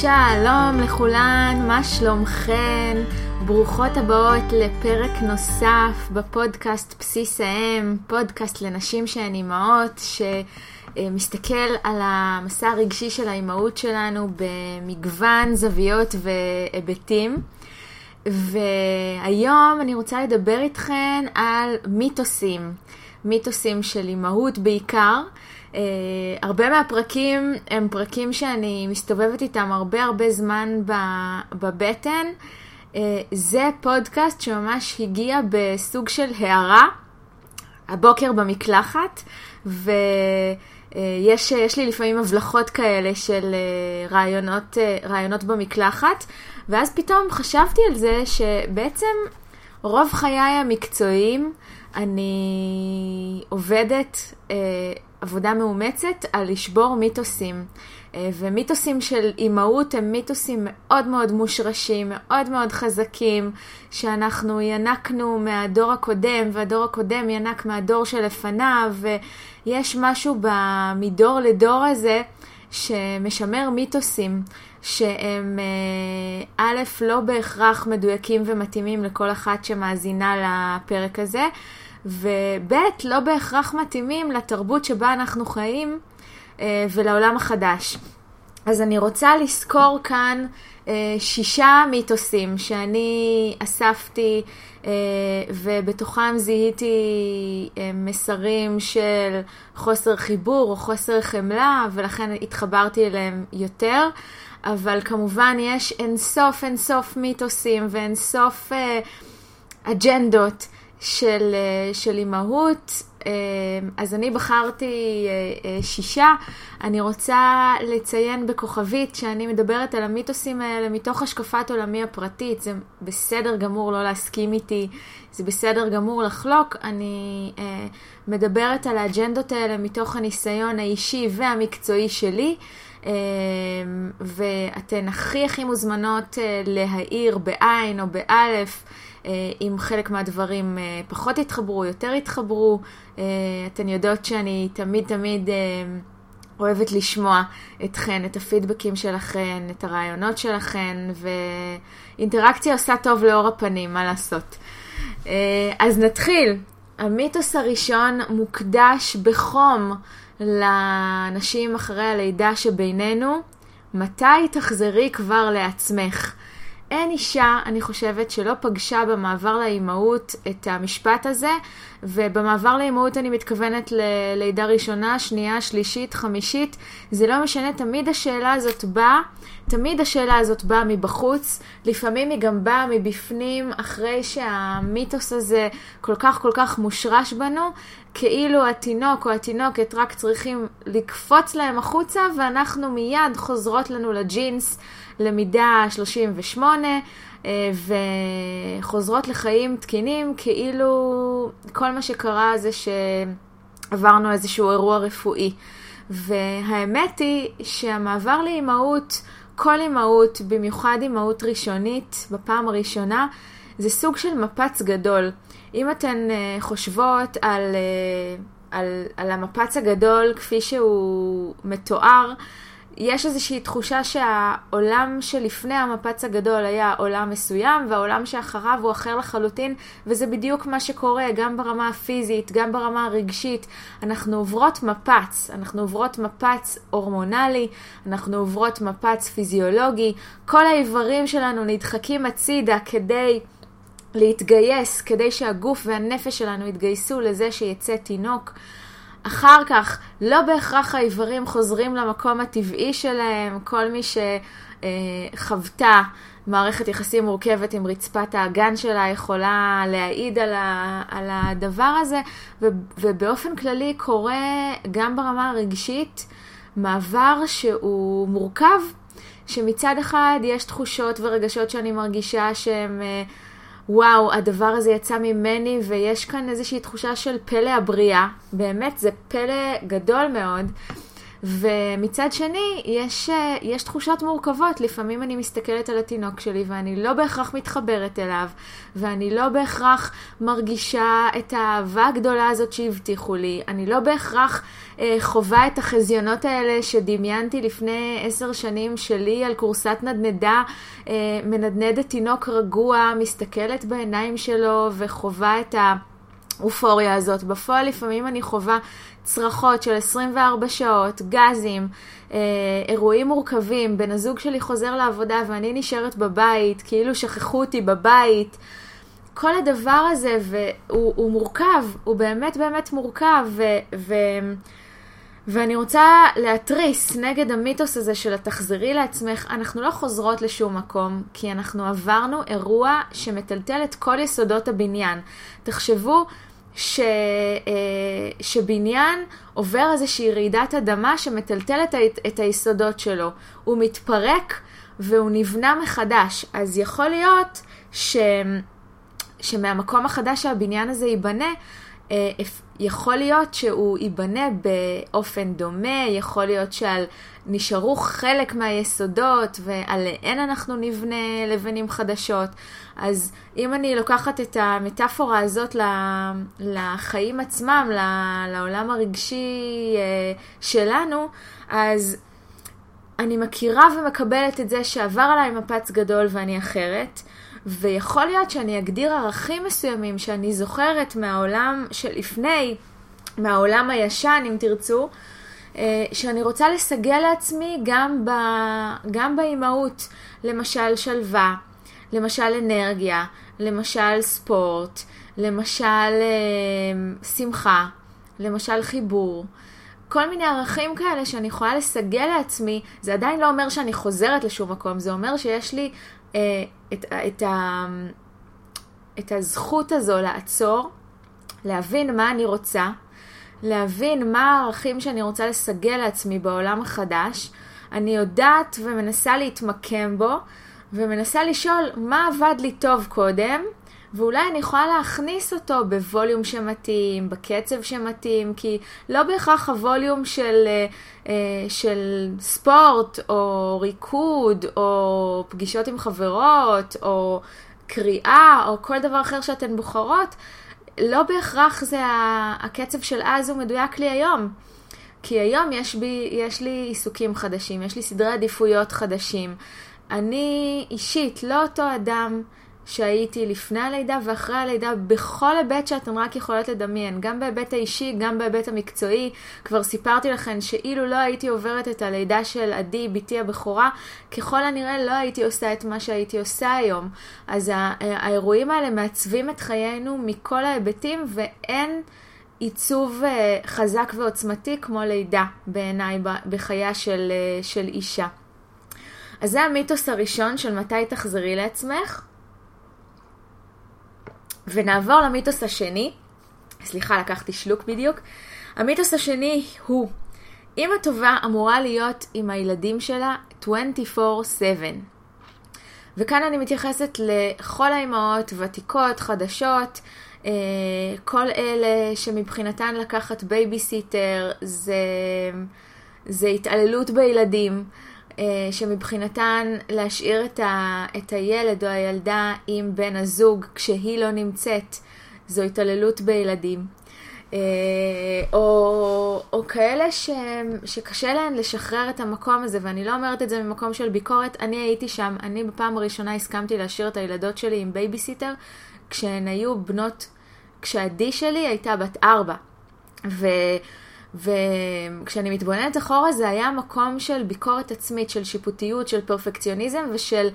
שלום לכולן, מה שלומכן? ברוכות הבאות לפרק נוסף בפודקאסט בסיס האם, פודקאסט לנשים שהן אימהות, שמסתכל על המסע הרגשי של האימהות שלנו במגוון זוויות והיבטים. והיום אני רוצה לדבר איתכן על מיתוסים, מיתוסים של אימהות בעיקר. Uh, הרבה מהפרקים הם פרקים שאני מסתובבת איתם הרבה הרבה זמן בבטן. Uh, זה פודקאסט שממש הגיע בסוג של הערה הבוקר במקלחת, ויש uh, יש לי לפעמים הבלחות כאלה של uh, רעיונות, uh, רעיונות במקלחת, ואז פתאום חשבתי על זה שבעצם רוב חיי המקצועיים אני עובדת אה, עבודה מאומצת על לשבור מיתוסים. אה, ומיתוסים של אימהות הם מיתוסים מאוד מאוד מושרשים, מאוד מאוד חזקים, שאנחנו ינקנו מהדור הקודם, והדור הקודם ינק מהדור שלפניו, ויש משהו מדור לדור הזה שמשמר מיתוסים. שהם אה, א', לא בהכרח מדויקים ומתאימים לכל אחת שמאזינה לפרק הזה, וב', לא בהכרח מתאימים לתרבות שבה אנחנו חיים אה, ולעולם החדש. אז אני רוצה לזכור כאן אה, שישה מיתוסים שאני אספתי ובתוכם זיהיתי מסרים של חוסר חיבור או חוסר חמלה ולכן התחברתי אליהם יותר. אבל כמובן יש אינסוף אינסוף מיתוסים ואינסוף אה, אג'נדות של, אה, של אימהות. אה, אז אני בחרתי אה, שישה. אני רוצה לציין בכוכבית שאני מדברת על המיתוסים האלה מתוך השקפת עולמי הפרטית. זה בסדר גמור לא להסכים איתי, זה בסדר גמור לחלוק. אני מדברת על האג'נדות האלה מתוך הניסיון האישי והמקצועי שלי. ואתן הכי הכי מוזמנות להעיר בעין או באלף. אה, אם חלק מהדברים אה, פחות התחברו, יותר התחברו. אתן יודעות שאני תמיד תמיד אוהבת לשמוע אתכן, את הפידבקים שלכן, את הרעיונות שלכן, ואינטראקציה עושה טוב לאור הפנים, מה לעשות. אז נתחיל. המיתוס הראשון מוקדש בחום לנשים אחרי הלידה שבינינו, מתי תחזרי כבר לעצמך? אין אישה, אני חושבת, שלא פגשה במעבר לאימהות את המשפט הזה, ובמעבר לאימהות אני מתכוונת ללידה ראשונה, שנייה, שלישית, חמישית, זה לא משנה, תמיד השאלה הזאת באה, תמיד השאלה הזאת באה מבחוץ, לפעמים היא גם באה מבפנים, אחרי שהמיתוס הזה כל כך כל כך מושרש בנו, כאילו התינוק או התינוקת רק צריכים לקפוץ להם החוצה, ואנחנו מיד חוזרות לנו לג'ינס. למידה 38 אה, וחוזרות לחיים תקינים, כאילו כל מה שקרה זה שעברנו איזשהו אירוע רפואי. והאמת היא שהמעבר לאימהות, כל אימהות, במיוחד אימהות ראשונית, בפעם הראשונה, זה סוג של מפץ גדול. אם אתן אה, חושבות על, אה, על, על המפץ הגדול כפי שהוא מתואר, יש איזושהי תחושה שהעולם שלפני המפץ הגדול היה עולם מסוים, והעולם שאחריו הוא אחר לחלוטין, וזה בדיוק מה שקורה גם ברמה הפיזית, גם ברמה הרגשית. אנחנו עוברות מפץ, אנחנו עוברות מפץ הורמונלי, אנחנו עוברות מפץ פיזיולוגי, כל האיברים שלנו נדחקים הצידה כדי... להתגייס כדי שהגוף והנפש שלנו יתגייסו לזה שיצא תינוק. אחר כך, לא בהכרח האיברים חוזרים למקום הטבעי שלהם, כל מי שחוותה מערכת יחסים מורכבת עם רצפת האגן שלה יכולה להעיד על, הדבר הזה, ובאופן כללי קורה גם ברמה הרגשית מעבר שהוא מורכב, שמצד אחד יש תחושות ורגשות שאני מרגישה שהם... וואו, הדבר הזה יצא ממני, ויש כאן איזושהי תחושה של פלא הבריאה. באמת, זה פלא גדול מאוד. ומצד שני, יש, אה, יש תחושות מורכבות. לפעמים אני מסתכלת על התינוק שלי ואני לא בהכרח מתחברת אליו, ואני לא בהכרח מרגישה את האהבה הגדולה הזאת שהבטיחו לי. אני לא בהכרח אה, חווה את החזיונות האלה שדמיינתי לפני עשר שנים שלי על כורסת נדנדה, אה, מנדנדת תינוק רגוע, מסתכלת בעיניים שלו וחווה את ה... האופוריה הזאת. בפועל לפעמים אני חווה צרחות של 24 שעות, גזים, אה, אירועים מורכבים, בן הזוג שלי חוזר לעבודה ואני נשארת בבית, כאילו שכחו אותי בבית. כל הדבר הזה, והוא מורכב, הוא באמת באמת מורכב, ו, ו, ואני רוצה להתריס נגד המיתוס הזה של התחזרי לעצמך. אנחנו לא חוזרות לשום מקום, כי אנחנו עברנו אירוע שמטלטל את כל יסודות הבניין. תחשבו ש, אה, שבניין עובר איזושהי רעידת אדמה שמטלטלת את, היסודות שלו. הוא מתפרק והוא נבנה מחדש. אז יכול להיות ש, שמהמקום החדש שהבניין הזה ייבנה, אה, יכול להיות שהוא ייבנה באופן דומה, יכול להיות שעל נשארו חלק מהיסודות ועליהן אנחנו נבנה לבנים חדשות. אז אם אני לוקחת את המטאפורה הזאת לחיים עצמם, לעולם הרגשי אה, שלנו, אז אני מכירה ומקבלת את זה שעבר עליי מפץ גדול ואני אחרת. ויכול להיות שאני אגדיר ערכים מסוימים שאני זוכרת מהעולם שלפני, מהעולם הישן אם תרצו, אה, שאני רוצה לסגל לעצמי גם, ב, גם באימהות, למשל שלווה, למשל אנרגיה, למשל ספורט, למשל אה, שמחה, למשל חיבור. כל מיני ערכים כאלה שאני יכולה לסגל לעצמי, זה עדיין לא אומר שאני חוזרת לשום מקום, זה אומר שיש לי את, את, ה, את הזכות הזו לעצור, להבין מה אני רוצה, להבין מה הערכים שאני רוצה לסגל לעצמי בעולם החדש. אני יודעת ומנסה להתמקם בו, ומנסה לשאול מה עבד לי טוב קודם, ואולי אני יכולה להכניס אותו בווליום שמתאים, בקצב שמתאים, כי לא בהכרח הווליום של, אה, אה, של ספורט, או ריקוד, או פגישות עם חברות, או קריאה, או כל דבר אחר שאתן בוחרות, לא בהכרח זה הקצב של אז הוא מדויק לי היום. כי היום יש, בי, יש לי עיסוקים חדשים, יש לי סדרי עדיפויות חדשים. אני אישית לא אותו אדם שהייתי לפני הלידה ואחרי הלידה בכל היבט שאתן רק יכולות לדמיין, גם בהיבט האישי, גם בהיבט המקצועי. כבר סיפרתי לכן שאילו לא הייתי עוברת את הלידה של עדי, בתי הבכורה, ככל הנראה לא הייתי עושה את מה שהייתי עושה היום. אז האירועים האלה מעצבים את חיינו מכל ההיבטים ואין... עיצוב אה, חזק ועוצמתי כמו לידה בעיניי בחייה של, אה, של אישה. אז זה המיתוס הראשון של מתי תחזרי לעצמך. ונעבור למיתוס השני. סליחה, לקחתי שלוק בדיוק. המיתוס השני הוא, אמא טובה אמורה להיות עם הילדים שלה 24/7. וכאן אני מתייחסת לכל האימהות, ותיקות, חדשות, אה, כל אלה שמבחינתן לקחת בייביסיטר זה, זה התעללות בילדים. אה, שמבחינתן להשאיר את, ה, את הילד או הילדה עם בן הזוג כשהיא לא נמצאת, זו התעללות בילדים. אה, או, או כאלה ש, שקשה להן לשחרר את המקום הזה, ואני לא אומרת את זה ממקום של ביקורת, אני הייתי שם, אני בפעם הראשונה הסכמתי להשאיר את הילדות שלי עם בייביסיטר, כשהן היו בנות, כשעדי שלי הייתה בת ארבע. ו... וכשאני מתבוננת אחורה זה היה מקום של ביקורת עצמית, של שיפוטיות, של פרפקציוניזם ושל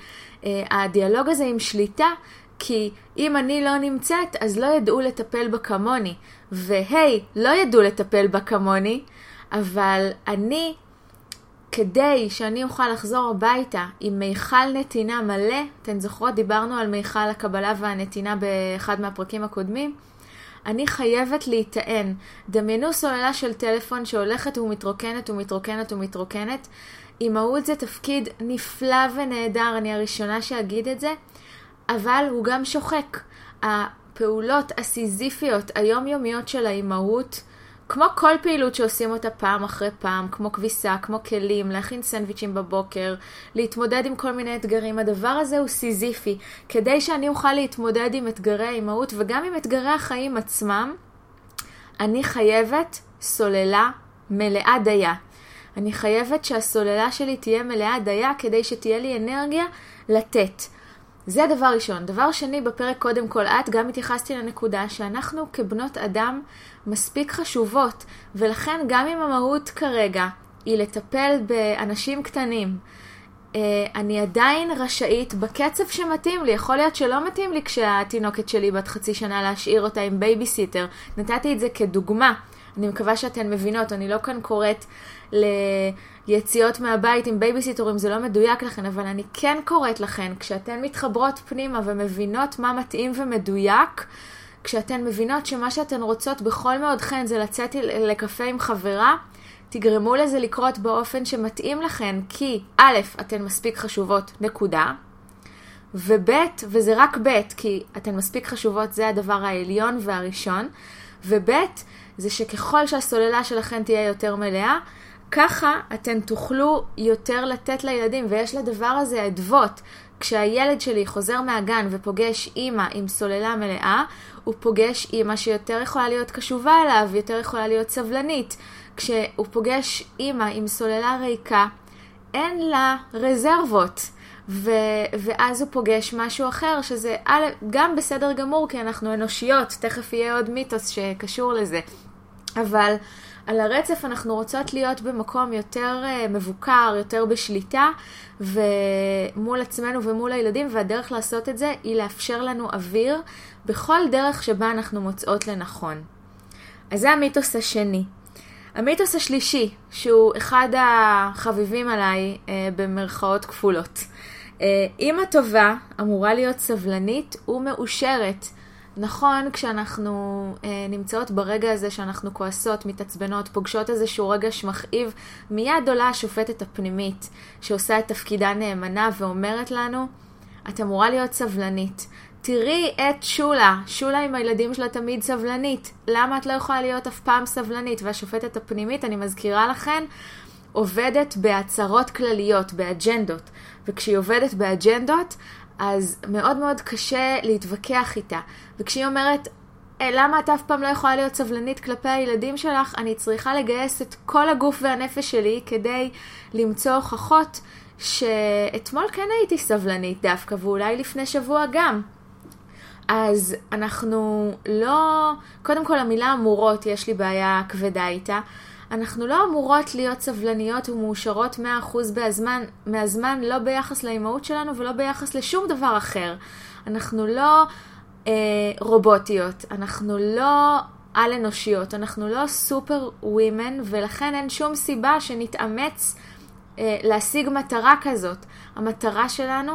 אה, הדיאלוג הזה עם שליטה, כי אם אני לא נמצאת אז לא ידעו לטפל בה כמוני. והי, לא ידעו לטפל בה כמוני, אבל אני, כדי שאני אוכל לחזור הביתה עם מיכל נתינה מלא, אתן זוכרות? דיברנו על מיכל הקבלה והנתינה באחד מהפרקים הקודמים. אני חייבת להיטען. דמיינו סוללה של טלפון שהולכת ומתרוקנת ומתרוקנת ומתרוקנת. אימהות זה תפקיד נפלא ונהדר, אני הראשונה שאגיד את זה, אבל הוא גם שוחק. הפעולות הסיזיפיות היומיומיות של האימהות כמו כל פעילות שעושים אותה פעם אחרי פעם, כמו כביסה, כמו כלים, להכין סנדוויצ'ים בבוקר, להתמודד עם כל מיני אתגרים, הדבר הזה הוא סיזיפי. כדי שאני אוכל להתמודד עם אתגרי האימהות וגם עם אתגרי החיים עצמם, אני חייבת סוללה מלאה דייה. אני חייבת שהסוללה שלי תהיה מלאה דייה כדי שתהיה לי אנרגיה לתת. זה דבר ראשון. דבר שני, בפרק קודם כל את גם התייחסתי לנקודה שאנחנו כבנות אדם מספיק חשובות, ולכן גם אם המהות כרגע היא לטפל באנשים קטנים, אה, אני עדיין רשאית בקצב שמתאים לי. יכול להיות שלא מתאים לי כשהתינוקת שלי בת חצי שנה להשאיר אותה עם בייביסיטר. נתתי את זה כדוגמה. אני מקווה שאתן מבינות, אני לא כאן קוראת ליציאות מהבית עם בייביסיטורים, זה לא מדויק לכן, אבל אני כן קוראת לכן, כשאתן מתחברות פנימה ומבינות מה מתאים ומדויק, כשאתן מבינות שמה שאתן רוצות בכל מאודכן זה לצאת לקפה עם חברה, תגרמו לזה לקרות באופן שמתאים לכן, כי א', אתן מספיק חשובות, נקודה. וב', וזה רק ב', כי אתן מספיק חשובות, זה הדבר העליון והראשון. וב', זה שככל שהסוללה שלכן תהיה יותר מלאה, ככה אתן תוכלו יותר לתת לילדים, ויש לדבר הזה אדוות. כשהילד שלי חוזר מהגן ופוגש אימא עם סוללה מלאה, הוא פוגש אימא שיותר יכולה להיות קשובה אליו, יותר יכולה להיות סבלנית. כשהוא פוגש אימא עם סוללה ריקה, אין לה רזרבות. ו- ואז הוא פוגש משהו אחר, שזה גם בסדר גמור, כי אנחנו אנושיות, תכף יהיה עוד מיתוס שקשור לזה. אבל על הרצף אנחנו רוצות להיות במקום יותר uh, מבוקר, יותר בשליטה, ומול עצמנו ומול הילדים, והדרך לעשות את זה היא לאפשר לנו אוויר בכל דרך שבה אנחנו מוצאות לנכון. אז זה המיתוס השני. המיתוס השלישי, שהוא אחד החביבים עליי uh, במרכאות כפולות. Uh, אימא טובה אמורה להיות סבלנית ומאושרת. נכון, כשאנחנו אה, נמצאות ברגע הזה שאנחנו כועסות, מתעצבנות, פוגשות איזשהו רגש מכאיב, מיד עולה השופטת הפנימית, שעושה את תפקידה נאמנה ואומרת לנו, את אמורה להיות סבלנית. תראי את שולה, שולה עם הילדים שלה תמיד סבלנית. למה את לא יכולה להיות אף פעם סבלנית? והשופטת הפנימית, אני מזכירה לכן, עובדת בהצהרות כלליות, באג'נדות. וכשהיא עובדת באג'נדות, אז מאוד מאוד קשה להתווכח איתה. וכשהיא אומרת, אה, למה את אף פעם לא יכולה להיות סבלנית כלפי הילדים שלך? אני צריכה לגייס את כל הגוף והנפש שלי כדי למצוא הוכחות שאתמול כן הייתי סבלנית דווקא, ואולי לפני שבוע גם. אז אנחנו לא... קודם כל המילה אמורות, יש לי בעיה כבדה איתה. אנחנו לא אמורות להיות סבלניות ומאושרות 100% מהזמן, מהזמן, לא ביחס לאימהות שלנו ולא ביחס לשום דבר אחר. אנחנו לא אה, רובוטיות, אנחנו לא על-אנושיות, אנחנו לא סופר ווימן, ולכן אין שום סיבה שנתאמץ אה, להשיג מטרה כזאת. המטרה שלנו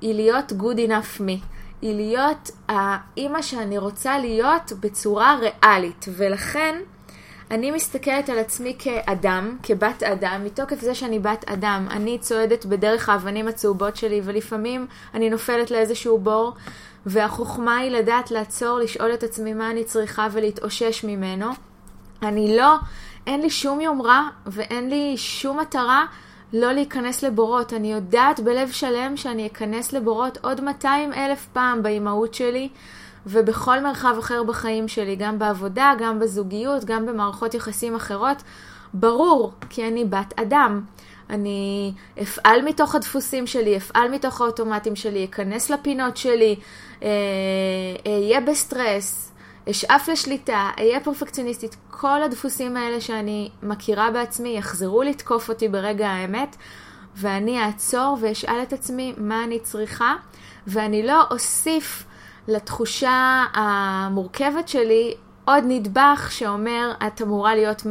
היא להיות good enough me. היא להיות האימא שאני רוצה להיות בצורה ריאלית, ולכן אני מסתכלת על עצמי כאדם, כבת אדם, מתוקף זה שאני בת אדם. אני צועדת בדרך האבנים הצהובות שלי, ולפעמים אני נופלת לאיזשהו בור, והחוכמה היא לדעת לעצור, לשאול את עצמי מה אני צריכה ולהתאושש ממנו. אני לא, אין לי שום יומרה ואין לי שום מטרה לא להיכנס לבורות. אני יודעת בלב שלם שאני אכנס לבורות עוד 200 אלף פעם באימהות שלי. ובכל מרחב אחר בחיים שלי, גם בעבודה, גם בזוגיות, גם במערכות יחסים אחרות. ברור, כי אני בת אדם. אני אפעל מתוך הדפוסים שלי, אפעל מתוך האוטומטים שלי, אכנס לפינות שלי, אה, אהיה בסטרס, אשאף לשליטה, אהיה פרפקציוניסטית. כל הדפוסים האלה שאני מכירה בעצמי יחזרו לתקוף אותי ברגע האמת, ואני אעצור ואשאל את עצמי מה אני צריכה, ואני לא אוסיף לתחושה המורכבת שלי עוד נדבך שאומר, את אמורה להיות 100%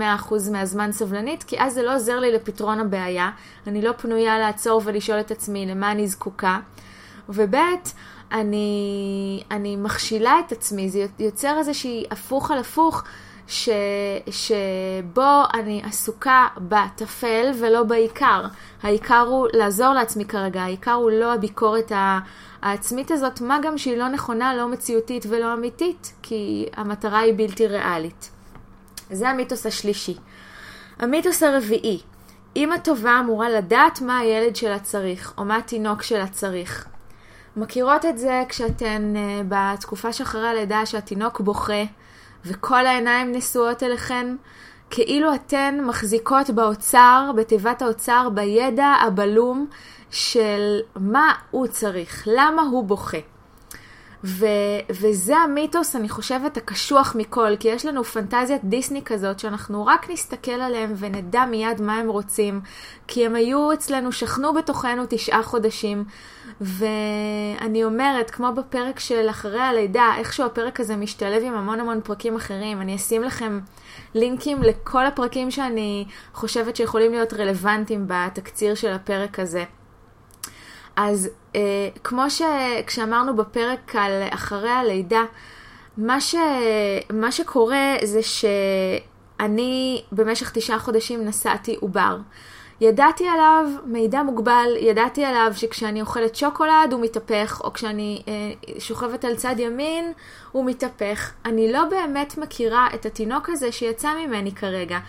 מהזמן סבלנית, כי אז זה לא עוזר לי לפתרון הבעיה. אני לא פנויה לעצור ולשאול את עצמי למה אני זקוקה. וב', אני, אני מכשילה את עצמי, זה יוצר איזושהי הפוך על הפוך. ש, שבו אני עסוקה בטפל ולא בעיקר. העיקר הוא לעזור לעצמי כרגע, העיקר הוא לא הביקורת העצמית הזאת, מה גם שהיא לא נכונה, לא מציאותית ולא אמיתית, כי המטרה היא בלתי ריאלית. זה המיתוס השלישי. המיתוס הרביעי, אימא טובה אמורה לדעת מה הילד שלה צריך, או מה התינוק שלה צריך. מכירות את זה כשאתן uh, בתקופה שאחרי הלידה שהתינוק בוכה וכל העיניים נשואות אליכן, כאילו אתן מחזיקות באוצר, בתיבת האוצר, בידע הבלום של מה הוא צריך, למה הוא בוכה. ו, וזה המיתוס, אני חושבת, הקשוח מכל, כי יש לנו פנטזיית דיסני כזאת, שאנחנו רק נסתכל עליהם ונדע מיד מה הם רוצים, כי הם היו אצלנו, שכנו בתוכנו תשעה חודשים, ואני אומרת, כמו בפרק של אחרי הלידה, איכשהו הפרק הזה משתלב עם המון המון פרקים אחרים, אני אשים לכם לינקים לכל הפרקים שאני חושבת שיכולים להיות רלוונטיים בתקציר של הפרק הזה. אז אה, כמו שכשאמרנו בפרק על אחרי הלידה, מה, ש, מה שקורה זה שאני במשך תשעה חודשים נשאתי עובר. ידעתי עליו מידע מוגבל, ידעתי עליו שכשאני אוכלת שוקולד הוא מתהפך, או כשאני אה, שוכבת על צד ימין הוא מתהפך. אני לא באמת מכירה את התינוק הזה שיצא ממני כרגע.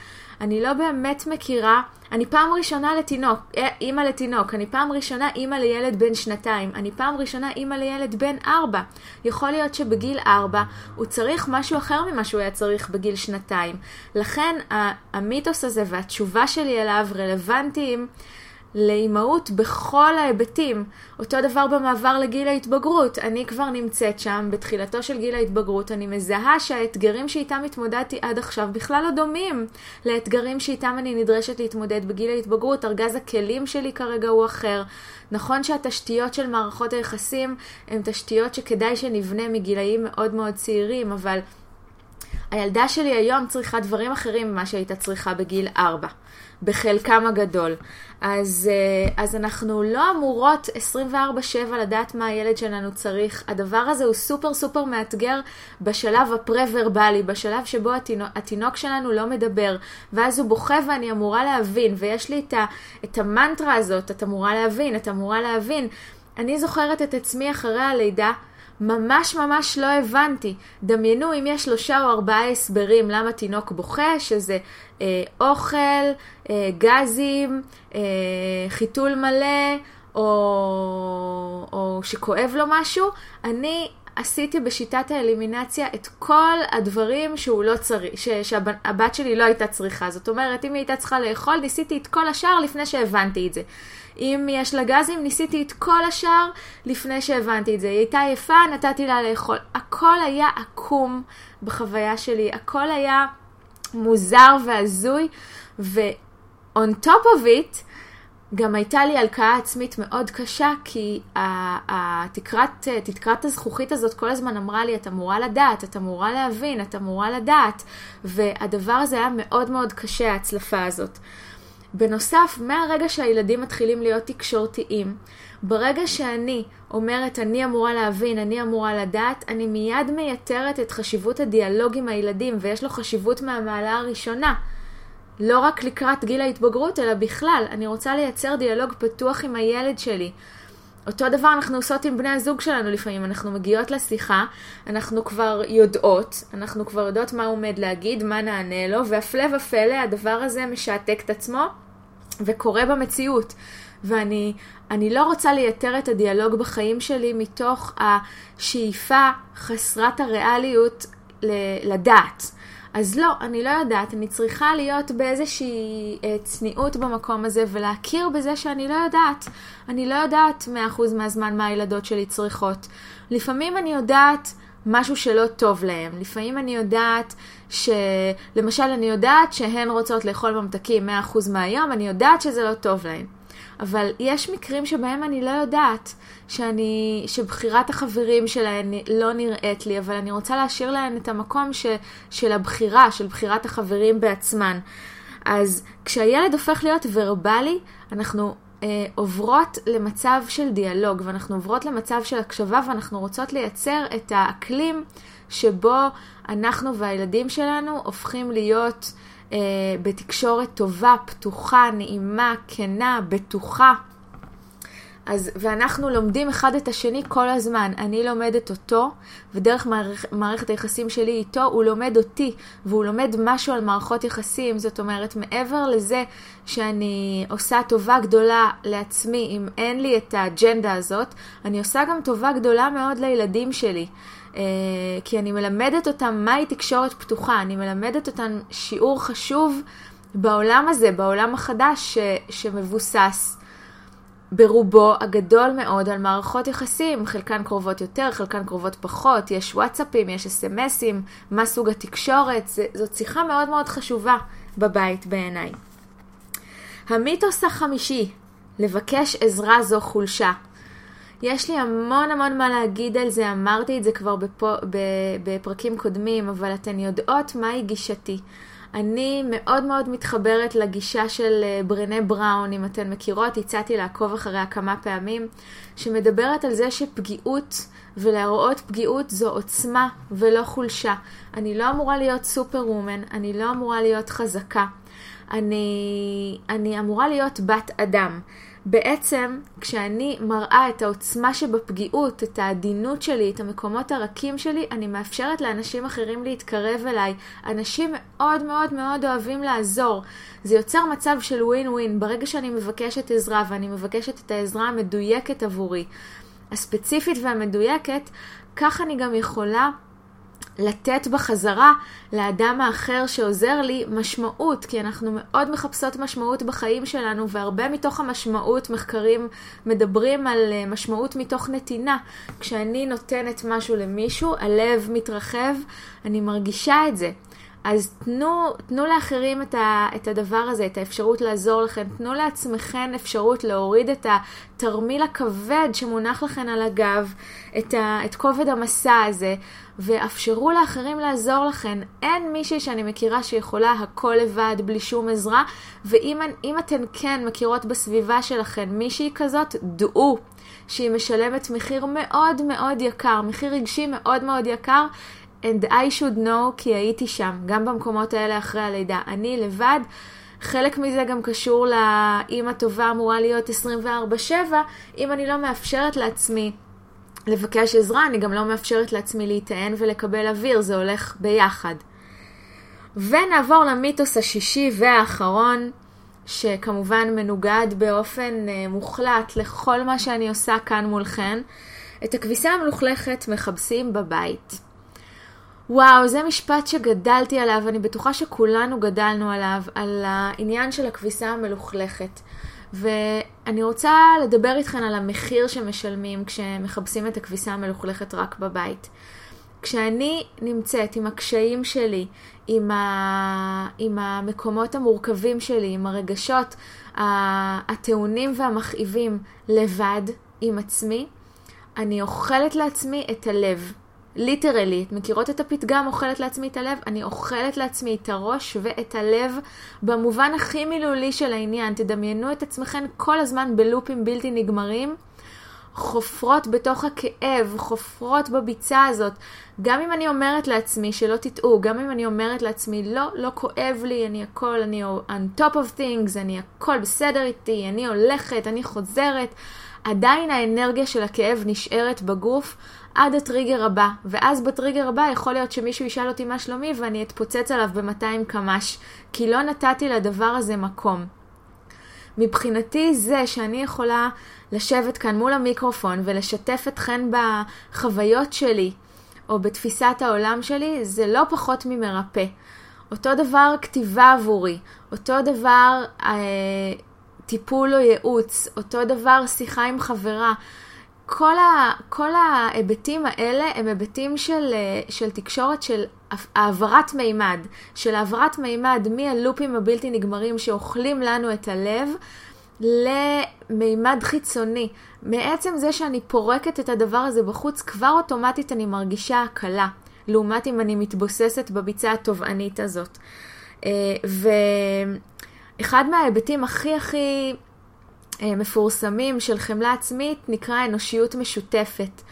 אני לא באמת מכירה, אני פעם ראשונה לתינוק, אה, אימא לתינוק, אני פעם ראשונה אימא לילד בן שנתיים, אני פעם ראשונה אימא לילד בן ארבע. יכול להיות שבגיל ארבע הוא צריך משהו אחר ממה שהוא היה צריך בגיל שנתיים. לכן המיתוס הזה והתשובה שלי אליו רלוונטיים לאימהות בכל ההיבטים. אותו דבר במעבר לגיל ההתבגרות. אני כבר נמצאת שם בתחילתו של גיל ההתבגרות. אני מזהה שהאתגרים שאיתם התמודדתי עד עכשיו בכלל לא דומים לאתגרים שאיתם אני נדרשת להתמודד בגיל ההתבגרות. ארגז הכלים שלי כרגע הוא אחר. נכון שהתשתיות של מערכות היחסים הן תשתיות שכדאי שנבנה מגילאים מאוד מאוד צעירים, אבל הילדה שלי היום צריכה דברים אחרים ממה שהייתה צריכה בגיל ארבע. בחלקם הגדול. אז, אה, אז אנחנו לא אמורות 24/7 לדעת מה הילד שלנו צריך. הדבר הזה הוא סופר סופר מאתגר בשלב הפרה-ורבלי, בשלב שבו התינוק, התינוק שלנו לא מדבר, ואז הוא בוכה ואני אמורה להבין, ויש לי את, ה, את המנטרה הזאת, את אמורה להבין, את אמורה להבין. אני זוכרת את עצמי אחרי הלידה. ממש ממש לא הבנתי. דמיינו אם יש שלושה או ארבעה הסברים למה תינוק בוכה, שזה אה, אוכל, אה, גזים, אה, חיתול מלא, או, או שכואב לו משהו. אני עשיתי בשיטת האלימינציה את כל הדברים שהוא לא צריך, שהבת שלי לא הייתה צריכה. זאת אומרת, אם היא הייתה צריכה לאכול, ניסיתי את כל השאר לפני שהבנתי את זה. אם יש לה גזים, ניסיתי את כל השאר לפני שהבנתי את זה. היא הייתה יפה, נתתי לה לאכול. הכל היה עקום בחוויה שלי, הכל היה מוזר והזוי, ו-on top of it, גם הייתה לי הלקאה עצמית מאוד קשה, כי התקרת, תקרת הזכוכית הזאת כל הזמן אמרה לי, את אמורה לדעת, את אמורה להבין, את אמורה לדעת, והדבר הזה היה מאוד מאוד קשה, ההצלפה הזאת. בנוסף, מהרגע שהילדים מתחילים להיות תקשורתיים, ברגע שאני אומרת אני אמורה להבין, אני אמורה לדעת, אני מיד מייתרת את חשיבות הדיאלוג עם הילדים, ויש לו חשיבות מהמעלה הראשונה. לא רק לקראת גיל ההתבגרות, אלא בכלל. אני רוצה לייצר דיאלוג פתוח עם הילד שלי. אותו דבר אנחנו עושות עם בני הזוג שלנו לפעמים, אנחנו מגיעות לשיחה, אנחנו כבר יודעות, אנחנו כבר יודעות מה עומד להגיד, מה נענה לו, והפלא ופלא, הדבר הזה משעתק את עצמו וקורה במציאות. ואני לא רוצה לייתר את הדיאלוג בחיים שלי מתוך השאיפה חסרת הריאליות לדעת. אז לא, אני לא יודעת, אני צריכה להיות באיזושהי אה, צניעות במקום הזה ולהכיר בזה שאני לא יודעת. אני לא יודעת 100% מהזמן מה הילדות שלי צריכות. לפעמים אני יודעת משהו שלא טוב להם. לפעמים אני יודעת ש... למשל, אני יודעת שהן רוצות לאכול ממתקים 100% מהיום, אני יודעת שזה לא טוב להם. אבל יש מקרים שבהם אני לא יודעת, שאני, שבחירת החברים שלהן לא נראית לי, אבל אני רוצה להשאיר להן את המקום ש, של הבחירה, של בחירת החברים בעצמן. אז כשהילד הופך להיות ורבלי, אנחנו אה, עוברות למצב של דיאלוג, ואנחנו עוברות למצב של הקשבה, ואנחנו רוצות לייצר את האקלים שבו אנחנו והילדים שלנו הופכים להיות אה, בתקשורת טובה, פתוחה, נעימה, כנה, בטוחה. אז, ואנחנו לומדים אחד את השני כל הזמן. אני לומדת אותו, ודרך מערכ, מערכת היחסים שלי איתו, הוא לומד אותי, והוא לומד משהו על מערכות יחסים. זאת אומרת, מעבר לזה שאני עושה טובה גדולה לעצמי, אם אין לי את האג'נדה הזאת, אני עושה גם טובה גדולה מאוד לילדים שלי. Uh, כי אני מלמדת אותם מהי תקשורת פתוחה, אני מלמדת אותם שיעור חשוב בעולם הזה, בעולם החדש ש, שמבוסס ברובו הגדול מאוד על מערכות יחסים, חלקן קרובות יותר, חלקן קרובות פחות, יש וואטסאפים, יש אס.אם.אסים, מה סוג התקשורת, זה, זאת שיחה מאוד מאוד חשובה בבית בעיניי. המיתוס החמישי, לבקש עזרה זו חולשה. יש לי המון המון מה להגיד על זה, אמרתי את זה כבר בפו, בפרקים קודמים, אבל אתן יודעות מהי גישתי. אני מאוד מאוד מתחברת לגישה של אה, ברנה בראון, אם אתן מכירות, הצעתי לעקוב אחריה כמה פעמים, שמדברת על זה שפגיעות ולהראות פגיעות זו עוצמה ולא חולשה. אני לא אמורה להיות סופר וומן, אני לא אמורה להיות חזקה. אני, אני אמורה להיות בת אדם. בעצם, כשאני מראה את העוצמה שבפגיעות, את העדינות שלי, את המקומות הרכים שלי, אני מאפשרת לאנשים אחרים להתקרב אליי. אנשים מאוד מאוד מאוד אוהבים לעזור. זה יוצר מצב של ווין ווין. ברגע שאני מבקשת עזרה, ואני מבקשת את העזרה המדויקת עבורי, הספציפית והמדויקת, כך אני גם יכולה לתת בחזרה לאדם האחר שעוזר לי משמעות, כי אנחנו מאוד מחפשות משמעות בחיים שלנו, והרבה מתוך המשמעות, מחקרים מדברים על אה, משמעות מתוך נתינה. כשאני נותנת משהו למישהו, הלב מתרחב, אני מרגישה את זה. אז תנו, תנו לאחרים את, ה, את הדבר הזה, את האפשרות לעזור לכם. תנו לעצמכם אפשרות להוריד את התרמיל הכבד שמונח לכם על הגב, את, ה, את כובד המסע הזה, ואפשרו לאחרים לעזור לכם. אין מישהי שאני מכירה שיכולה הכל לבד, בלי שום עזרה, ואם אתן כן מכירות בסביבה שלכם מישהי כזאת, דעו שהיא משלמת מחיר מאוד מאוד יקר, מחיר רגשי מאוד מאוד יקר. And I should know כי הייתי שם, גם במקומות האלה אחרי הלידה. אני לבד, חלק מזה גם קשור לאם הטובה אמורה להיות 24/7, אם אני לא מאפשרת לעצמי לבקש עזרה, אני גם לא מאפשרת לעצמי להיטען ולקבל אוויר, זה הולך ביחד. ונעבור למיתוס השישי והאחרון, שכמובן מנוגד באופן uh, מוחלט לכל מה שאני עושה כאן מולכן. את הכביסה המלוכלכת מכבסים בבית. וואו, זה משפט שגדלתי עליו, אני בטוחה שכולנו גדלנו עליו, על העניין של הכביסה המלוכלכת. ואני רוצה לדבר איתכן על המחיר שמשלמים כשמכבסים את הכביסה המלוכלכת רק בבית. כשאני נמצאת עם הקשיים שלי, עם, ה... עם המקומות המורכבים שלי, עם הרגשות הטעונים והמכאיבים לבד, עם עצמי, אני אוכלת לעצמי את הלב. ליטרלי, את מכירות את הפתגם אוכלת לעצמי את הלב? אני אוכלת לעצמי את הראש ואת הלב במובן הכי מילולי של העניין. תדמיינו את עצמכם כל הזמן בלופים בלתי נגמרים, חופרות בתוך הכאב, חופרות בביצה הזאת. גם אם אני אומרת לעצמי, שלא תטעו, גם אם אני אומרת לעצמי, לא, לא כואב לי, אני הכל, אני on top of things, אני הכל בסדר איתי, אני הולכת, אני חוזרת. עדיין האנרגיה של הכאב נשארת בגוף עד הטריגר הבא, ואז בטריגר הבא יכול להיות שמישהו ישאל אותי מה שלומי ואני אתפוצץ עליו ב-200 קמ"ש, כי לא נתתי לדבר הזה מקום. מבחינתי זה שאני יכולה לשבת כאן מול המיקרופון ולשתף אתכן בחוויות שלי או בתפיסת העולם שלי, זה לא פחות ממרפא. אותו דבר כתיבה עבורי, אותו דבר אה, טיפול או ייעוץ, אותו דבר שיחה עם חברה. כל, ה, כל ההיבטים האלה הם היבטים של, של תקשורת של העברת מימד, של העברת מימד מהלופים הבלתי נגמרים שאוכלים לנו את הלב למימד חיצוני. מעצם זה שאני פורקת את הדבר הזה בחוץ, כבר אוטומטית אני מרגישה הקלה, לעומת אם אני מתבוססת בביצה התובענית הזאת. אה, ואחד מההיבטים הכי הכי אה, מפורסמים של חמלה עצמית נקרא אנושיות משותפת.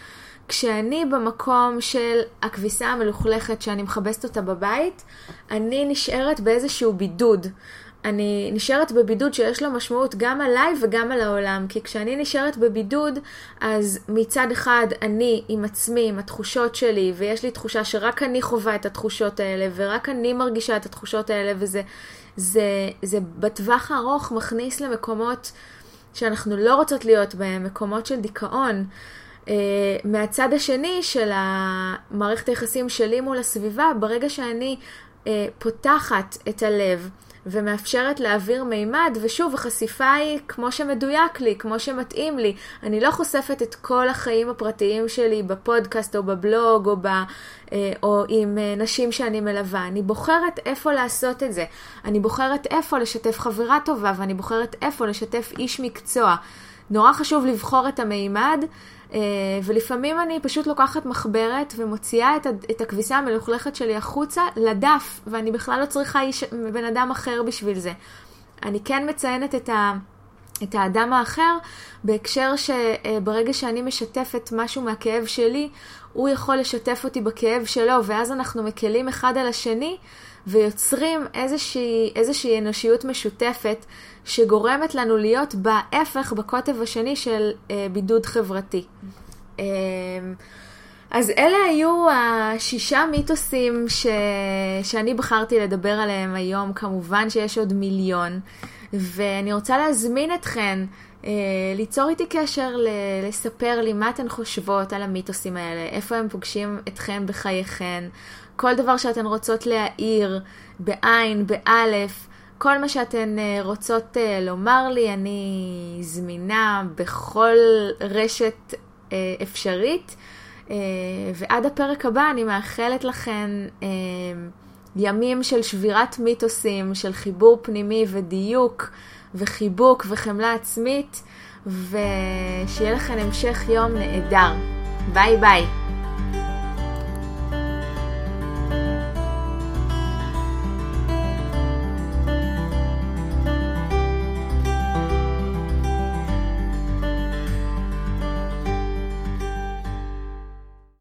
כשאני במקום של הכביסה המלוכלכת שאני מכבסת אותה בבית, אני נשארת באיזשהו בידוד. אני נשארת בבידוד שיש לו משמעות גם עליי וגם על העולם. כי כשאני נשארת בבידוד, אז מצד אחד אני עם עצמי, עם התחושות שלי, ויש לי תחושה שרק אני חווה את התחושות האלה, ורק אני מרגישה את התחושות האלה, וזה זה, זה בטווח הארוך מכניס למקומות שאנחנו לא רוצות להיות בהם, מקומות של דיכאון. Uh, מהצד השני של המערכת היחסים שלי מול הסביבה, ברגע שאני uh, פותחת את הלב ומאפשרת להעביר מימד, ושוב, החשיפה היא כמו שמדויק לי, כמו שמתאים לי. אני לא חושפת את כל החיים הפרטיים שלי בפודקאסט או בבלוג או, ב, אה, או עם אה, נשים שאני מלווה. אני בוחרת איפה לעשות את זה. אני בוחרת איפה לשתף חברה טובה, ואני בוחרת איפה לשתף איש מקצוע. נורא חשוב לבחור את המימד. אה, ולפעמים אני פשוט לוקחת מחברת ומוציאה את, את הכביסה המלוכלכת שלי החוצה לדף, ואני בכלל לא צריכה איש, בן אדם אחר בשביל זה. אני כן מציינת את, ה, את האדם האחר בהקשר שברגע שאני משתפת משהו מהכאב שלי, הוא יכול לשתף אותי בכאב שלו, ואז אנחנו מקלים אחד על השני ויוצרים איזושהי, איזושהי אנושיות משותפת שגורמת לנו להיות בהפך, בקוטב השני של אה, בידוד חברתי. אה, אז אלה היו השישה מיתוסים ש... שאני בחרתי לדבר עליהם היום, כמובן שיש עוד מיליון, ואני רוצה להזמין אתכן אה, ליצור איתי קשר, ל... לספר לי מה אתן חושבות על המיתוסים האלה, איפה הם פוגשים אתכן בחייכן, כל דבר שאתן רוצות להעיר, בעין, באלף. כל מה שאתן אה, רוצות אה, לומר לי, אני זמינה בכל רשת אה, אפשרית. ועד הפרק הבא אני מאחלת לכן ימים של שבירת מיתוסים, של חיבור פנימי ודיוק וחיבוק וחמלה עצמית, ושיהיה לכן המשך יום נהדר. ביי ביי.